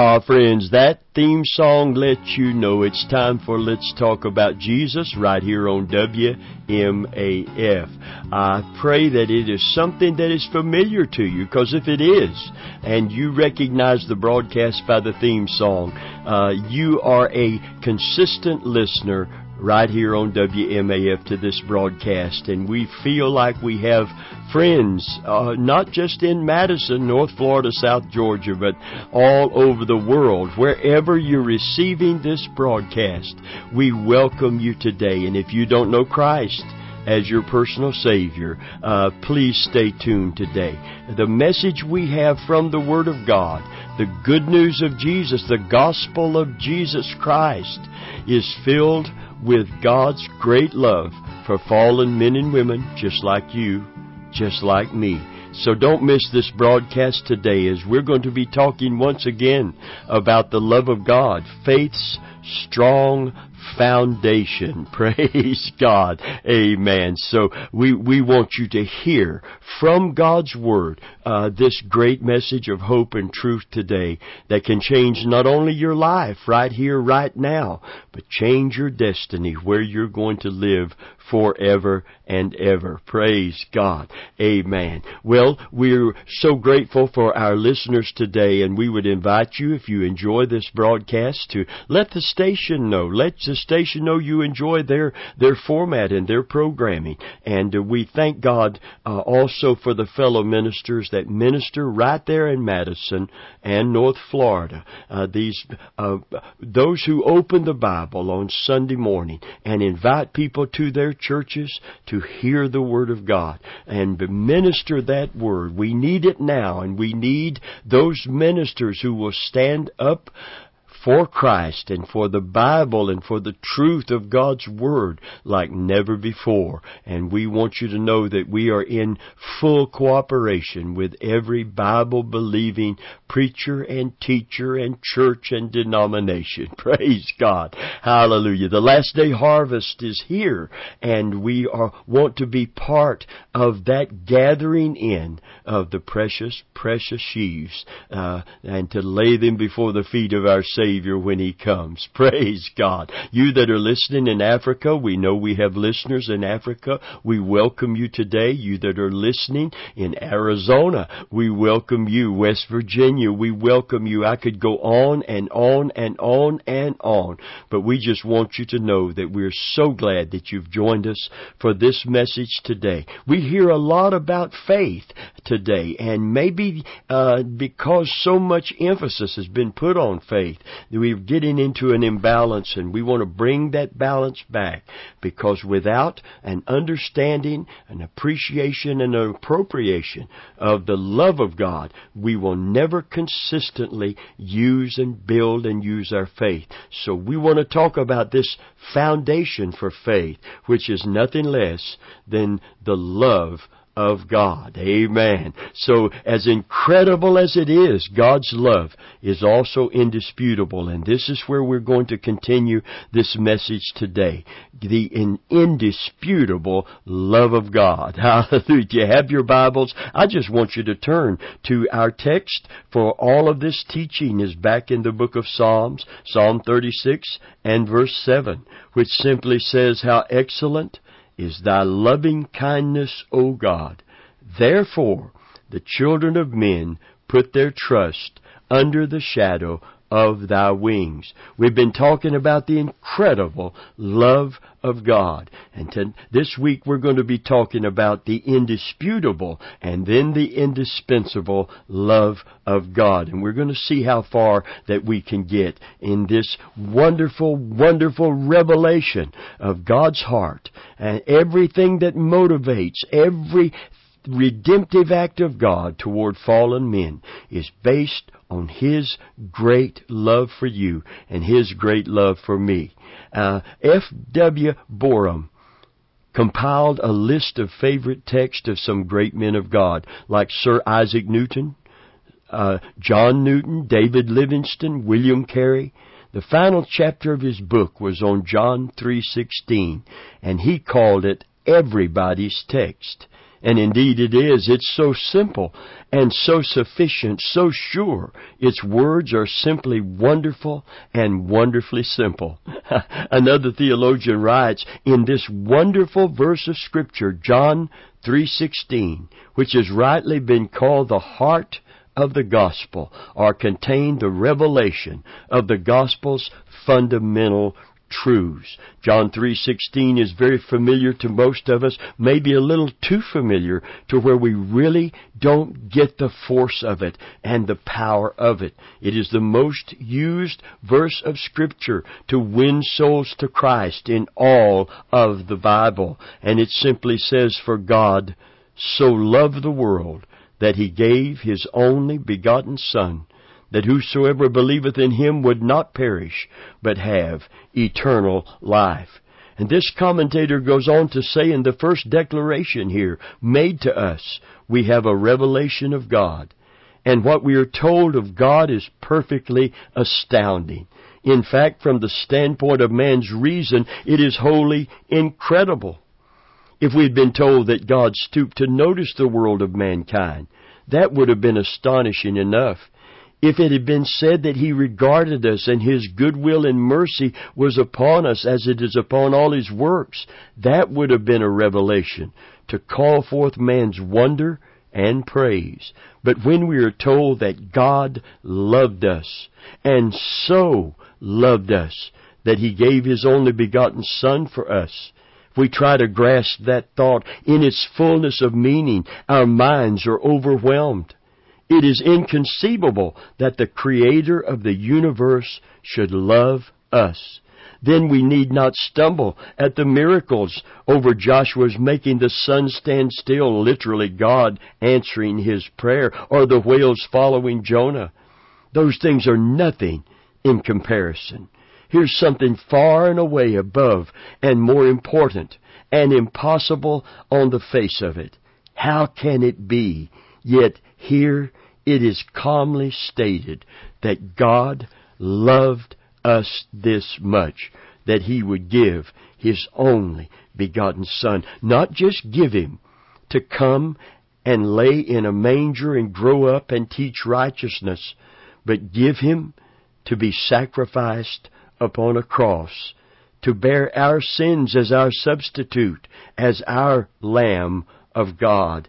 Ah, friends, that theme song lets you know it's time for Let's Talk About Jesus right here on WMAF. I pray that it is something that is familiar to you, because if it is, and you recognize the broadcast by the theme song, uh, you are a consistent listener right here on WMAF to this broadcast. And we feel like we have friends, uh, not just in Madison, North Florida, South Georgia, but all over the world. Wherever you're receiving this broadcast, we welcome you today. And if you don't know Christ, as your personal Savior, uh, please stay tuned today. The message we have from the Word of God, the good news of Jesus, the gospel of Jesus Christ, is filled with God's great love for fallen men and women just like you, just like me. So don't miss this broadcast today as we're going to be talking once again about the love of God, faith's strong foundation. Praise God. Amen. So we, we want you to hear from God's Word uh, this great message of hope and truth today that can change not only your life right here, right now, but change your destiny where you're going to live forever and ever. Praise God. Amen. Well, we're so grateful for our listeners today and we would invite you, if you enjoy this broadcast, to let the station know. Let the station know you enjoy their, their format and their programming. And uh, we thank God uh, also for the fellow ministers that minister right there in Madison and North Florida. Uh, these, uh, those who open the Bible on Sunday morning and invite people to their churches to hear the Word of God and minister that Word. We need it now and we need those ministers who will stand up for Christ and for the Bible and for the truth of God's Word like never before. And we want you to know that we are in full cooperation with every Bible believing preacher and teacher and church and denomination. Praise God. Hallelujah. The last day harvest is here and we are, want to be part of that gathering in of the precious, precious sheaves, uh, and to lay them before the feet of our Savior Savior when He comes. Praise God. You that are listening in Africa, we know we have listeners in Africa. We welcome you today. You that are listening in Arizona, we welcome you. West Virginia, we welcome you. I could go on and on and on and on, but we just want you to know that we're so glad that you've joined us for this message today. We hear a lot about faith today, and maybe uh, because so much emphasis has been put on faith, we're getting into an imbalance and we want to bring that balance back because without an understanding, an appreciation, and an appropriation of the love of God, we will never consistently use and build and use our faith. So we want to talk about this foundation for faith, which is nothing less than the love of God. Amen. So as incredible as it is, God's love is also indisputable. And this is where we're going to continue this message today. The indisputable love of God. Hallelujah. You have your Bibles. I just want you to turn to our text for all of this teaching is back in the book of Psalms, Psalm 36 and verse 7, which simply says, How excellent is thy loving kindness, O God. Therefore, the children of men put their trust under the shadow of thy wings. We've been talking about the incredible love of God. And to, this week we're going to be talking about the indisputable and then the indispensable love of God. And we're going to see how far that we can get in this wonderful, wonderful revelation of God's heart and everything that motivates every redemptive act of God toward fallen men is based on His great love for you and His great love for me. Uh, F.W. Boreham compiled a list of favorite texts of some great men of God, like Sir Isaac Newton, uh, John Newton, David Livingstone, William Carey. The final chapter of his book was on John 3:16, and he called it everybody's text. And indeed it is. It's so simple and so sufficient, so sure. Its words are simply wonderful and wonderfully simple. Another theologian writes, in this wonderful verse of scripture, John 3.16, which has rightly been called the heart of the gospel, are contained the revelation of the gospel's fundamental truths. John 3:16 is very familiar to most of us, maybe a little too familiar to where we really don't get the force of it and the power of it. It is the most used verse of scripture to win souls to Christ in all of the Bible, and it simply says for God so loved the world that he gave his only begotten son that whosoever believeth in him would not perish, but have eternal life. And this commentator goes on to say in the first declaration here, made to us, we have a revelation of God. And what we are told of God is perfectly astounding. In fact, from the standpoint of man's reason, it is wholly incredible. If we had been told that God stooped to notice the world of mankind, that would have been astonishing enough. If it had been said that he regarded us and his goodwill and mercy was upon us as it is upon all his works, that would have been a revelation to call forth man's wonder and praise. But when we are told that God loved us and so loved us that he gave his only begotten son for us, if we try to grasp that thought in its fullness of meaning, our minds are overwhelmed. It is inconceivable that the Creator of the universe should love us. Then we need not stumble at the miracles over Joshua's making the sun stand still, literally God answering his prayer, or the whales following Jonah. Those things are nothing in comparison. Here's something far and away above and more important and impossible on the face of it. How can it be? Yet here it is calmly stated that God loved us this much that he would give his only begotten Son. Not just give him to come and lay in a manger and grow up and teach righteousness, but give him to be sacrificed upon a cross, to bear our sins as our substitute, as our Lamb of God.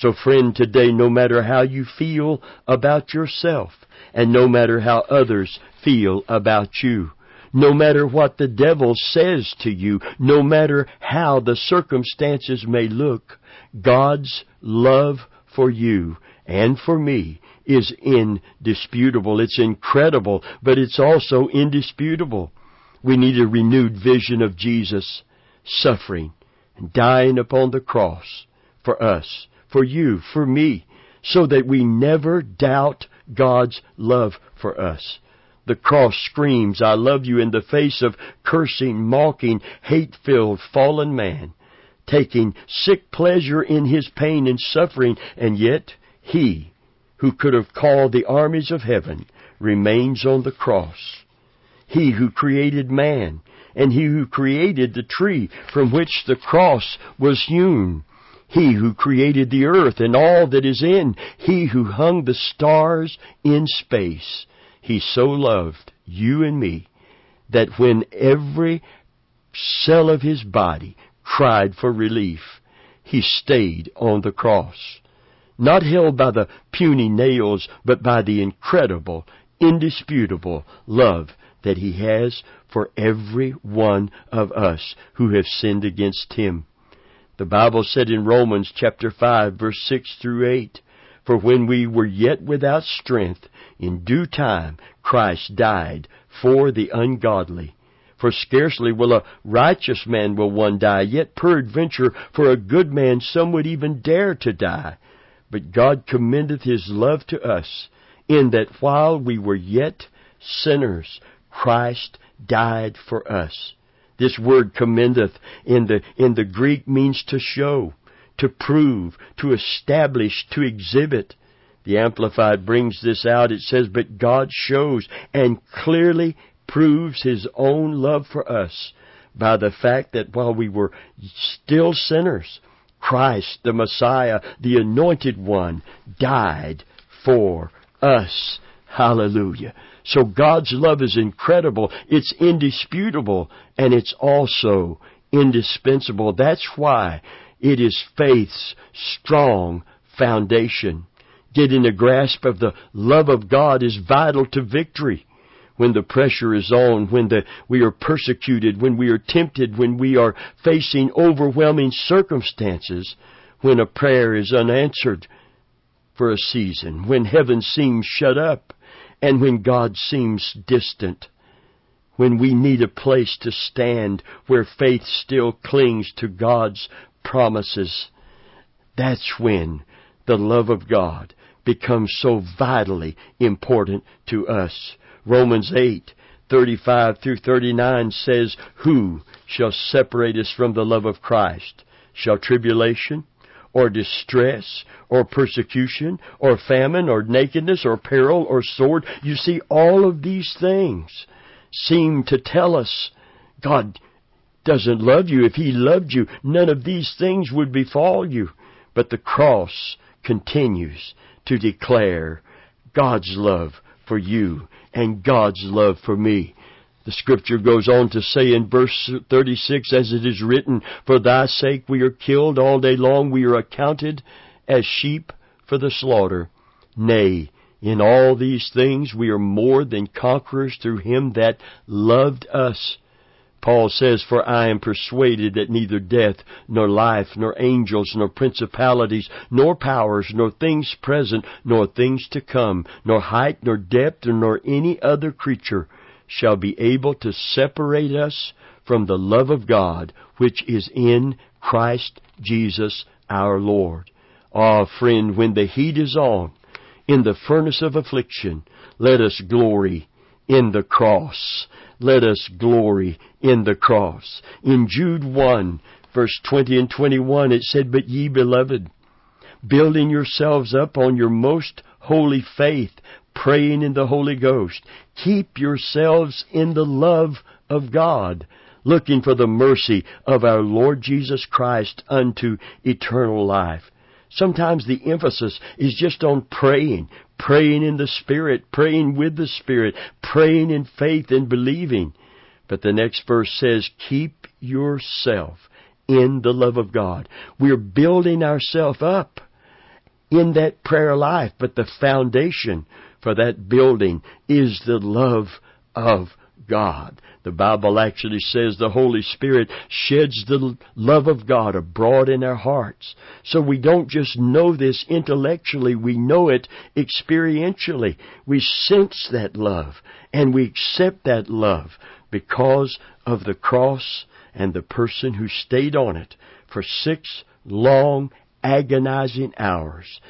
So friend, today, no matter how you feel about yourself, and no matter how others feel about you, no matter what the devil says to you, no matter how the circumstances may look, God's love for you and for me is indisputable. It's incredible, but it's also indisputable. We need a renewed vision of Jesus suffering and dying upon the cross for us for you, for me, so that we never doubt God's love for us. The cross screams, I love you in the face of cursing, mocking, hate-filled, fallen man, taking sick pleasure in his pain and suffering, and yet he, who could have called the armies of heaven, remains on the cross. He who created man, and he who created the tree from which the cross was hewn, he who created the earth and all that is in. He who hung the stars in space. He so loved you and me that when every cell of his body cried for relief, he stayed on the cross. Not held by the puny nails, but by the incredible, indisputable love that he has for every one of us who have sinned against him. The Bible said in Romans chapter 5 verse 6 through 8, For when we were yet without strength, in due time Christ died for the ungodly. For scarcely will a righteous man will one die, yet peradventure for a good man some would even dare to die. But God commendeth his love to us, in that while we were yet sinners, Christ died for us. This word commendeth in the, in the Greek means to show, to prove, to establish, to exhibit. The Amplified brings this out. It says, But God shows and clearly proves His own love for us by the fact that while we were still sinners, Christ, the Messiah, the Anointed One, died for us. Hallelujah. So God's love is incredible. It's indisputable and it's also indispensable. That's why it is faith's strong foundation. Getting a grasp of the love of God is vital to victory. When the pressure is on, when the, we are persecuted, when we are tempted, when we are facing overwhelming circumstances, when a prayer is unanswered for a season, when heaven seems shut up, and when God seems distant, when we need a place to stand where faith still clings to God's promises, that's when the love of God becomes so vitally important to us. Romans 8, 35 through 39 says, Who shall separate us from the love of Christ? Shall tribulation, or distress, or persecution, or famine, or nakedness, or peril, or sword? You see, all of these things seem to tell us God doesn't love you. If He loved you, none of these things would befall you. But the cross continues to declare God's love for you and God's love for me. The scripture goes on to say in verse 36, as it is written, For thy sake we are killed all day long, we are accounted as sheep for the slaughter. Nay, in all these things we are more than conquerors through him that loved us. Paul says, For I am persuaded that neither death, nor life, nor angels, nor principalities, nor powers, nor things present, nor things to come, nor height, nor depth, nor any other creature shall be able to separate us from the love of God which is in Christ Jesus our Lord. Ah, friend, when the heat is on, in the furnace of affliction, let us glory in the cross. Let us glory in the cross. In Jude 1, verse 20 and 21, it said, But ye beloved, building yourselves up on your most holy faith, praying in the Holy Ghost, keep yourselves in the love of God, looking for the mercy of our Lord Jesus Christ unto eternal life. Sometimes the emphasis is just on praying, praying in the Spirit, praying with the Spirit, praying in faith and believing. But the next verse says, keep yourself in the love of God. We're building ourselves up in that prayer life, but the foundation for that building is the love of God. The Bible actually says the Holy Spirit sheds the love of God abroad in our hearts. So we don't just know this intellectually, we know it experientially. We sense that love and we accept that love because of the cross and the person who stayed on it for six long, agonizing hours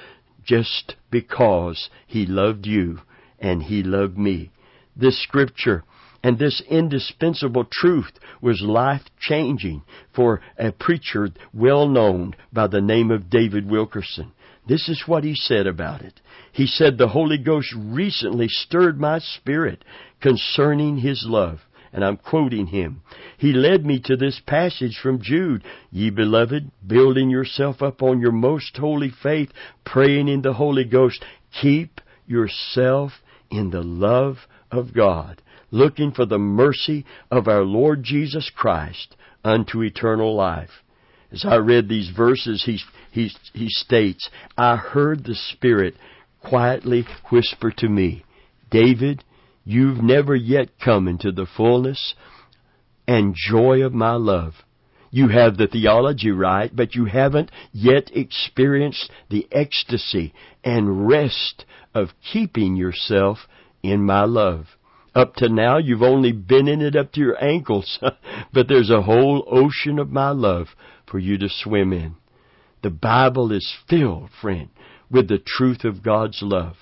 just because he loved you and he loved me. This scripture and this indispensable truth was life changing for a preacher well known by the name of David Wilkerson. This is what he said about it. He said, The Holy Ghost recently stirred my spirit concerning His love. And I'm quoting him. He led me to this passage from Jude. Ye beloved, building yourself up on your most holy faith, praying in the Holy Ghost, keep yourself in the love of God, looking for the mercy of our Lord Jesus Christ unto eternal life. As I read these verses, he, he, he states, I heard the Spirit quietly whisper to me, David, you've never yet come into the fullness and joy of my love. You have the theology right, but you haven't yet experienced the ecstasy and rest of keeping yourself in my love. Up to now, you've only been in it up to your ankles, but there's a whole ocean of my love for you to swim in. The Bible is filled, friend, with the truth of God's love.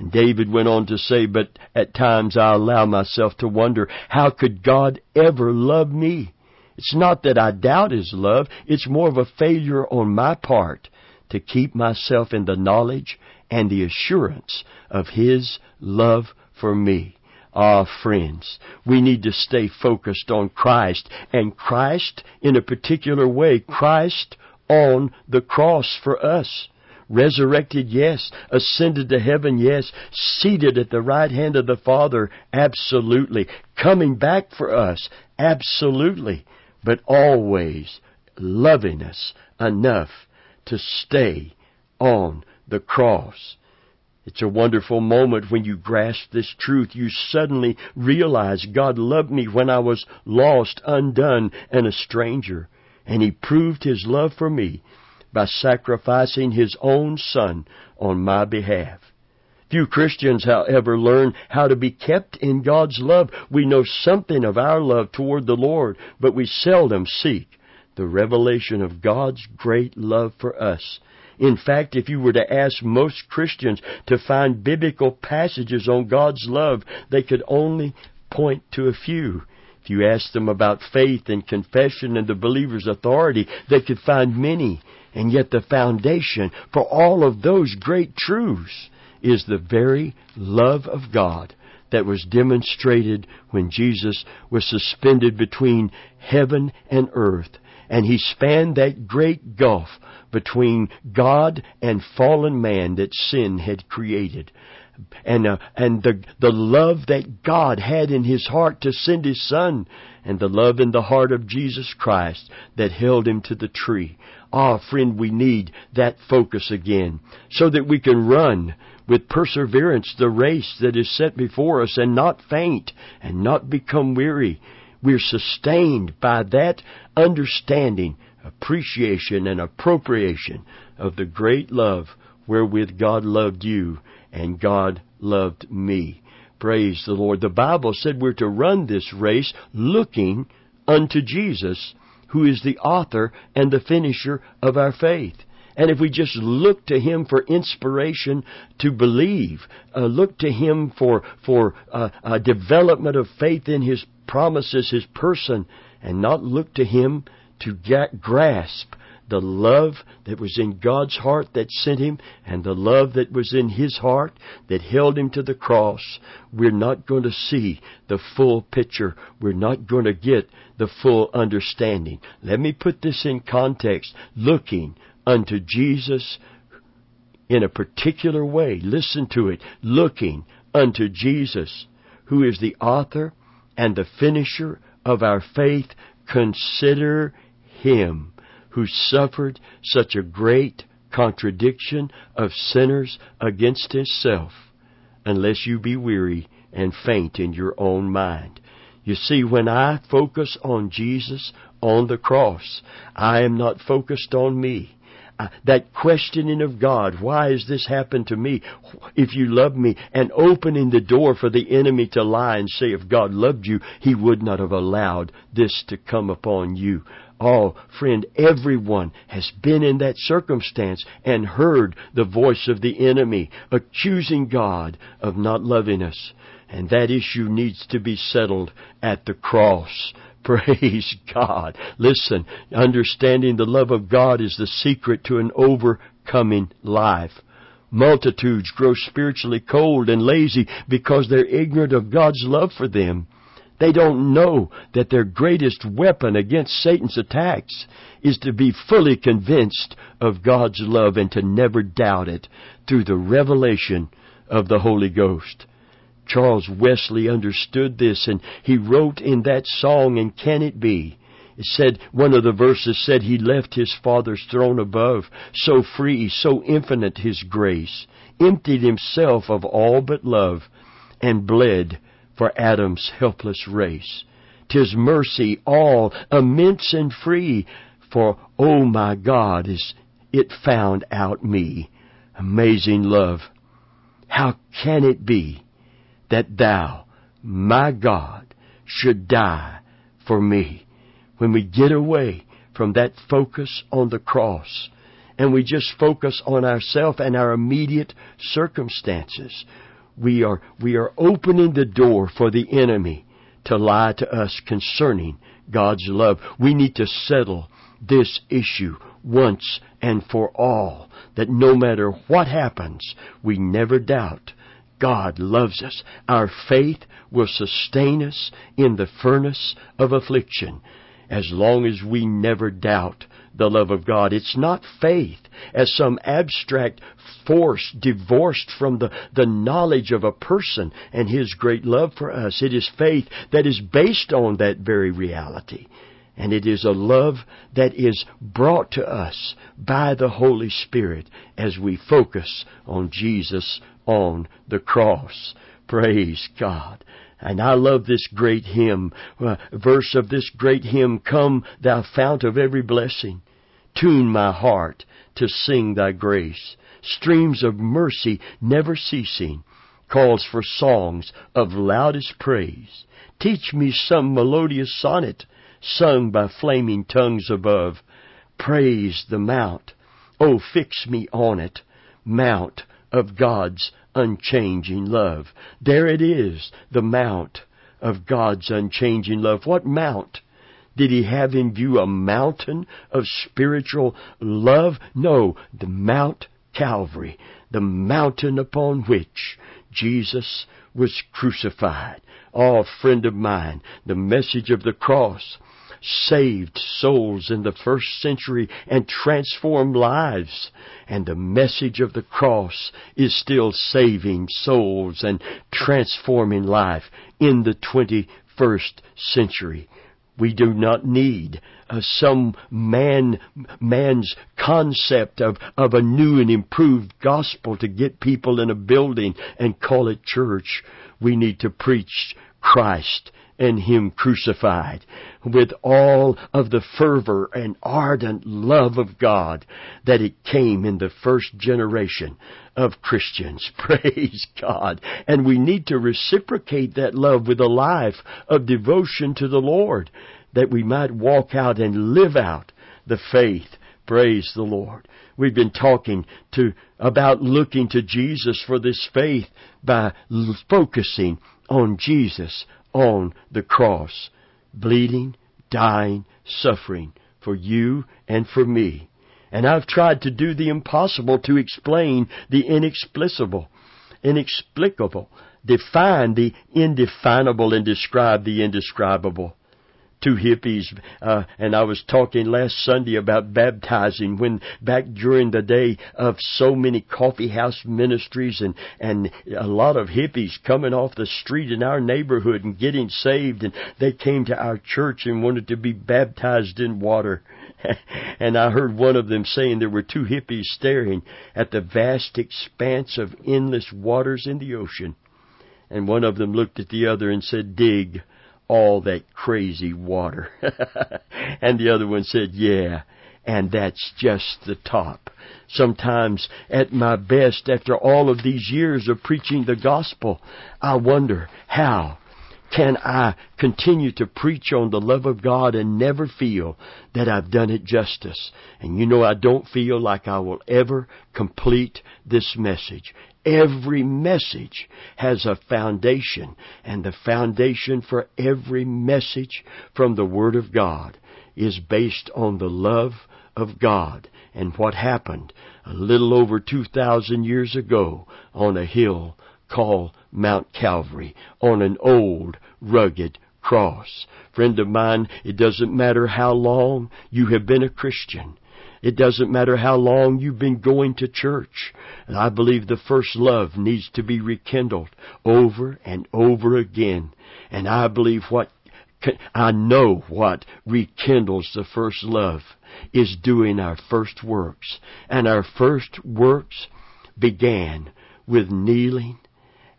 And David went on to say, but at times I allow myself to wonder, how could God ever love me? It's not that I doubt His love, it's more of a failure on my part to keep myself in the knowledge and the assurance of His love for me. Ah, friends, we need to stay focused on Christ and Christ in a particular way. Christ on the cross for us. Resurrected, yes. Ascended to heaven, yes. Seated at the right hand of the Father, absolutely. Coming back for us, absolutely. But always loving us enough to stay on the cross. It's a wonderful moment when you grasp this truth. You suddenly realize God loved me when I was lost, undone, and a stranger. And He proved His love for me by sacrificing His own Son on my behalf. Few Christians, however, learn how to be kept in God's love. We know something of our love toward the Lord, but we seldom seek the revelation of God's great love for us. In fact, if you were to ask most Christians to find biblical passages on God's love, they could only point to a few. If you asked them about faith and confession and the believer's authority, they could find many. And yet the foundation for all of those great truths is the very love of God that was demonstrated when Jesus was suspended between heaven and earth. And he spanned that great gulf between God and fallen man that sin had created. And, uh, and the, the love that God had in his heart to send his son, and the love in the heart of Jesus Christ that held him to the tree. Ah, friend, we need that focus again so that we can run with perseverance the race that is set before us and not faint and not become weary. We're sustained by that understanding, appreciation, and appropriation of the great love wherewith God loved you and God loved me. Praise the Lord. The Bible said we're to run this race looking unto Jesus who is the author and the finisher of our faith. And if we just look to Him for inspiration to believe, uh, look to Him for for uh, a development of faith in His promises, His person, and not look to Him to get, grasp the love that was in God's heart that sent him and the love that was in his heart that held him to the cross, we're not going to see the full picture. We're not going to get the full understanding. Let me put this in context. Looking unto Jesus in a particular way. Listen to it. Looking unto Jesus, who is the author and the finisher of our faith. Consider him who suffered such a great contradiction of sinners against himself, unless you be weary and faint in your own mind. You see, when I focus on Jesus on the cross, I am not focused on me. that questioning of God, why has this happened to me? If you love me, and opening the door for the enemy to lie and say, if God loved you, He would not have allowed this to come upon you. Oh, friend, everyone has been in that circumstance and heard the voice of the enemy accusing God of not loving us. And that issue needs to be settled at the cross. Praise God. Listen, understanding the love of God is the secret to an overcoming life. Multitudes grow spiritually cold and lazy because they're ignorant of God's love for them. They don't know that their greatest weapon against Satan's attacks is to be fully convinced of God's love and to never doubt it through the revelation of the Holy Ghost. Charles Wesley understood this and he wrote in that song, And Can It Be? It said, one of the verses said, He left His Father's throne above, so free, so infinite His grace, emptied Himself of all but love, and bled for Adam's helpless race. Tis mercy all, immense and free, for, oh my God, is it found out me. Amazing love. How can it be that thou, my God, should die for me? When we get away from that focus on the cross, and we just focus on ourselves and our immediate circumstances, we are, we are opening the door for the enemy to lie to us concerning God's love. We need to settle this issue once and for all that no matter what happens, we never doubt God loves us. Our faith will sustain us in the furnace of affliction. as long as we never doubt the love of God. It's not faith as some abstract force divorced from the, the knowledge of a person and His great love for us. It is faith that is based on that very reality. And it is a love that is brought to us by the Holy Spirit as we focus on Jesus on the cross. Praise God. And I love this great hymn, uh, verse of this great hymn, Come, thou fount of every blessing. Tune my heart to sing thy grace. Streams of mercy never ceasing, calls for songs of loudest praise. Teach me some melodious sonnet, sung by flaming tongues above. Praise the mount. Oh, fix me on it, mount of God's unchanging love. There it is, the mount of God's unchanging love. What mount? Did he have in view a mountain of spiritual love? No, the Mount Calvary, the mountain upon which Jesus was crucified. Oh, friend of mine, the message of the cross saved souls in the first century and transformed lives. And the message of the cross is still saving souls and transforming life in the 21st century. We do not need uh, some man, man's concept of, of a new and improved gospel to get people in a building and call it church. We need to preach Christ and Him crucified with all of the fervor and ardent love of God that it came in the first generation of Christians. Praise God. And we need to reciprocate that love with a life of devotion to the Lord that we might walk out and live out the faith. Praise the Lord. We've been talking to, about looking to Jesus for this faith by focusing on Jesus on the cross, bleeding, dying, suffering for you and for me. And I've tried to do the impossible to explain the inexplicable, inexplicable, define the indefinable and describe the indescribable two hippies, uh, and I was talking last Sunday about baptizing when back during the day of so many coffee house ministries and, and a lot of hippies coming off the street in our neighborhood and getting saved and they came to our church and wanted to be baptized in water. and I heard one of them saying there were two hippies staring at the vast expanse of endless waters in the ocean. And one of them looked at the other and said, dig all that crazy water. and the other one said, yeah, and that's just the top. Sometimes at my best, after all of these years of preaching the gospel, I wonder how can I continue to preach on the love of God and never feel that I've done it justice? And you know, I don't feel like I will ever complete this message. Every message has a foundation, and the foundation for every message from the Word of God is based on the love of God and what happened a little over 2,000 years ago on a hill called Mount Calvary on an old, rugged cross. Friend of mine, it doesn't matter how long you have been a Christian. It doesn't matter how long you've been going to church. And I believe the first love needs to be rekindled over and over again. And I believe what I know what rekindles the first love is doing our first works. And our first works began with kneeling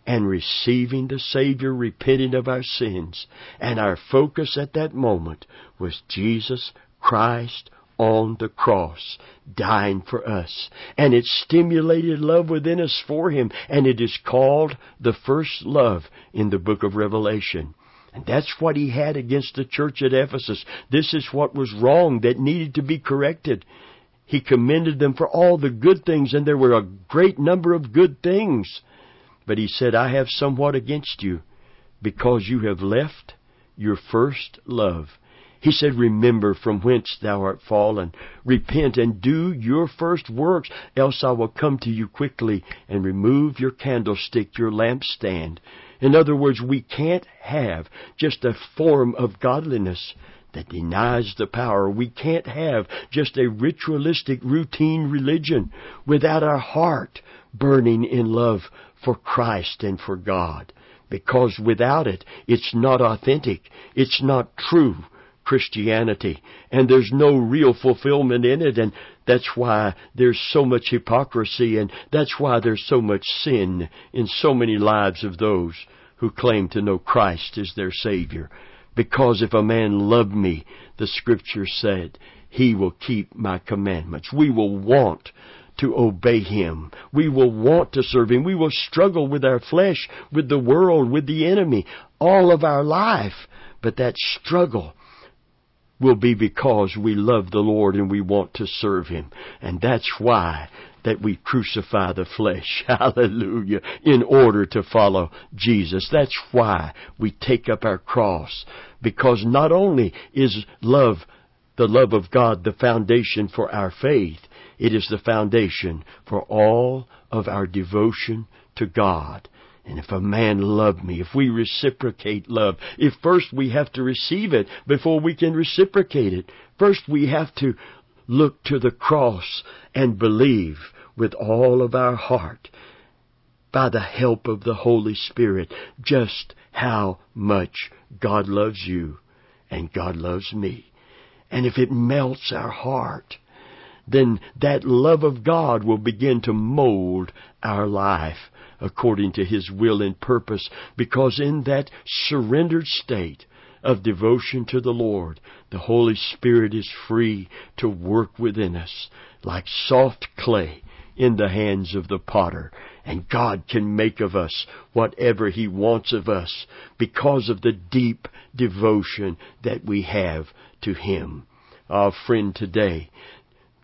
and receiving the Savior, repenting of our sins. And our focus at that moment was Jesus Christ on the cross, dying for us. And it stimulated love within us for Him, and it is called the first love in the book of Revelation. And that's what he had against the church at Ephesus. This is what was wrong that needed to be corrected. He commended them for all the good things, and there were a great number of good things. But he said, I have somewhat against you, because you have left your first love. He said, Remember from whence thou art fallen. Repent and do your first works, else I will come to you quickly and remove your candlestick, your lampstand. In other words, we can't have just a form of godliness. that denies the power. We can't have just a ritualistic routine religion without our heart burning in love for Christ and for God. Because without it, it's not authentic. It's not true Christianity. And there's no real fulfillment in it. And that's why there's so much hypocrisy. And that's why there's so much sin in so many lives of those who claim to know Christ as their Savior. Because if a man love me, the scripture said, he will keep my commandments. We will want to obey Him. We will want to serve Him. We will struggle with our flesh, with the world, with the enemy, all of our life. But that struggle will be because we love the Lord and we want to serve Him. And that's why that we crucify the flesh. Hallelujah. In order to follow Jesus. That's why we take up our cross. Because not only is love, the love of God, the foundation for our faith, it is the foundation for all of our devotion to God. And if a man love me, if we reciprocate love, if first we have to receive it before we can reciprocate it, first we have to look to the cross and believe with all of our heart by the help of the Holy Spirit just how much God loves you and God loves me. And if it melts our heart, then that love of God will begin to mold our life according to His will and purpose because in that surrendered state of devotion to the Lord, the Holy Spirit is free to work within us like soft clay in the hands of the potter. And God can make of us whatever He wants of us because of the deep devotion that we have to Him. Our friend today,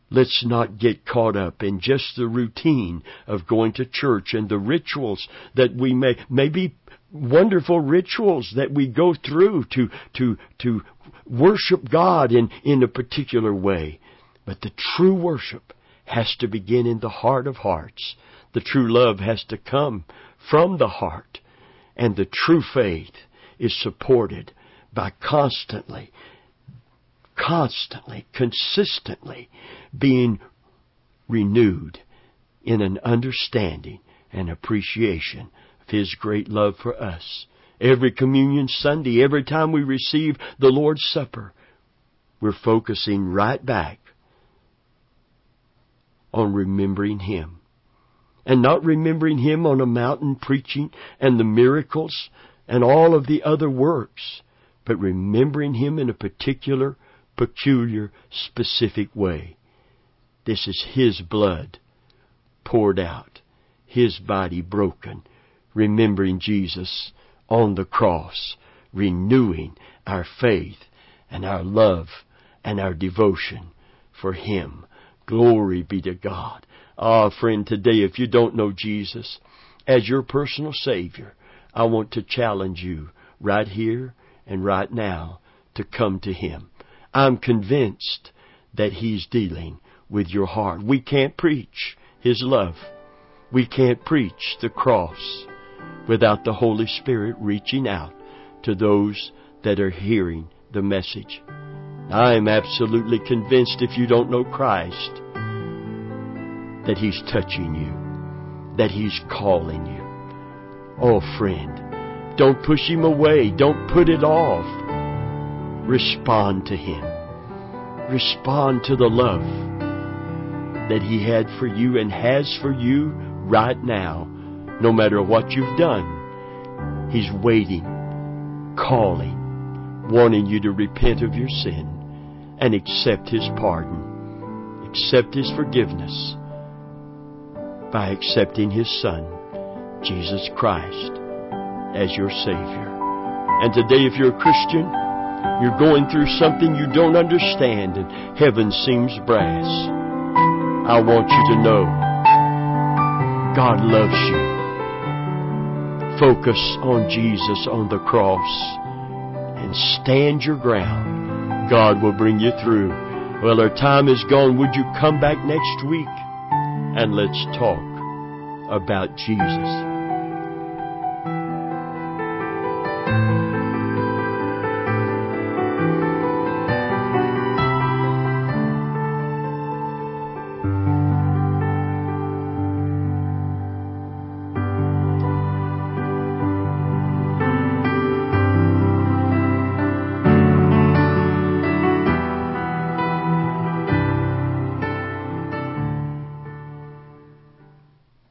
Let's not get caught up in just the routine of going to church and the rituals that we may, maybe wonderful rituals that we go through to, to, to worship God in, in a particular way. But the true worship has to begin in the heart of hearts. The true love has to come from the heart. And the true faith is supported by constantly, constantly, consistently being renewed in an understanding and appreciation of His great love for us. Every communion Sunday, every time we receive the Lord's Supper, we're focusing right back on remembering Him. And not remembering Him on a mountain preaching and the miracles and all of the other works, but remembering Him in a particular, peculiar, specific way. This is His blood poured out, His body broken, remembering Jesus on the cross, renewing our faith and our love and our devotion for Him. Glory be to God. Ah, friend, today if you don't know Jesus as your personal Savior, I want to challenge you right here and right now to come to Him. I'm convinced that He's dealing with your heart. We can't preach His love. We can't preach the cross without the Holy Spirit reaching out to those that are hearing the message. I am absolutely convinced if you don't know Christ, that He's touching you, that He's calling you. Oh, friend, don't push Him away. Don't put it off. Respond to Him. Respond to the love that He had for you and has for you right now, no matter what you've done. He's waiting, calling, wanting you to repent of your sin and accept His pardon, accept His forgiveness by accepting His Son, Jesus Christ, as your Savior. And today, if you're a Christian, you're going through something you don't understand and heaven seems brass. I want you to know God loves you. Focus on Jesus on the cross and stand your ground God will bring you through. Well, our time is gone. Would you come back next week and let's talk about Jesus?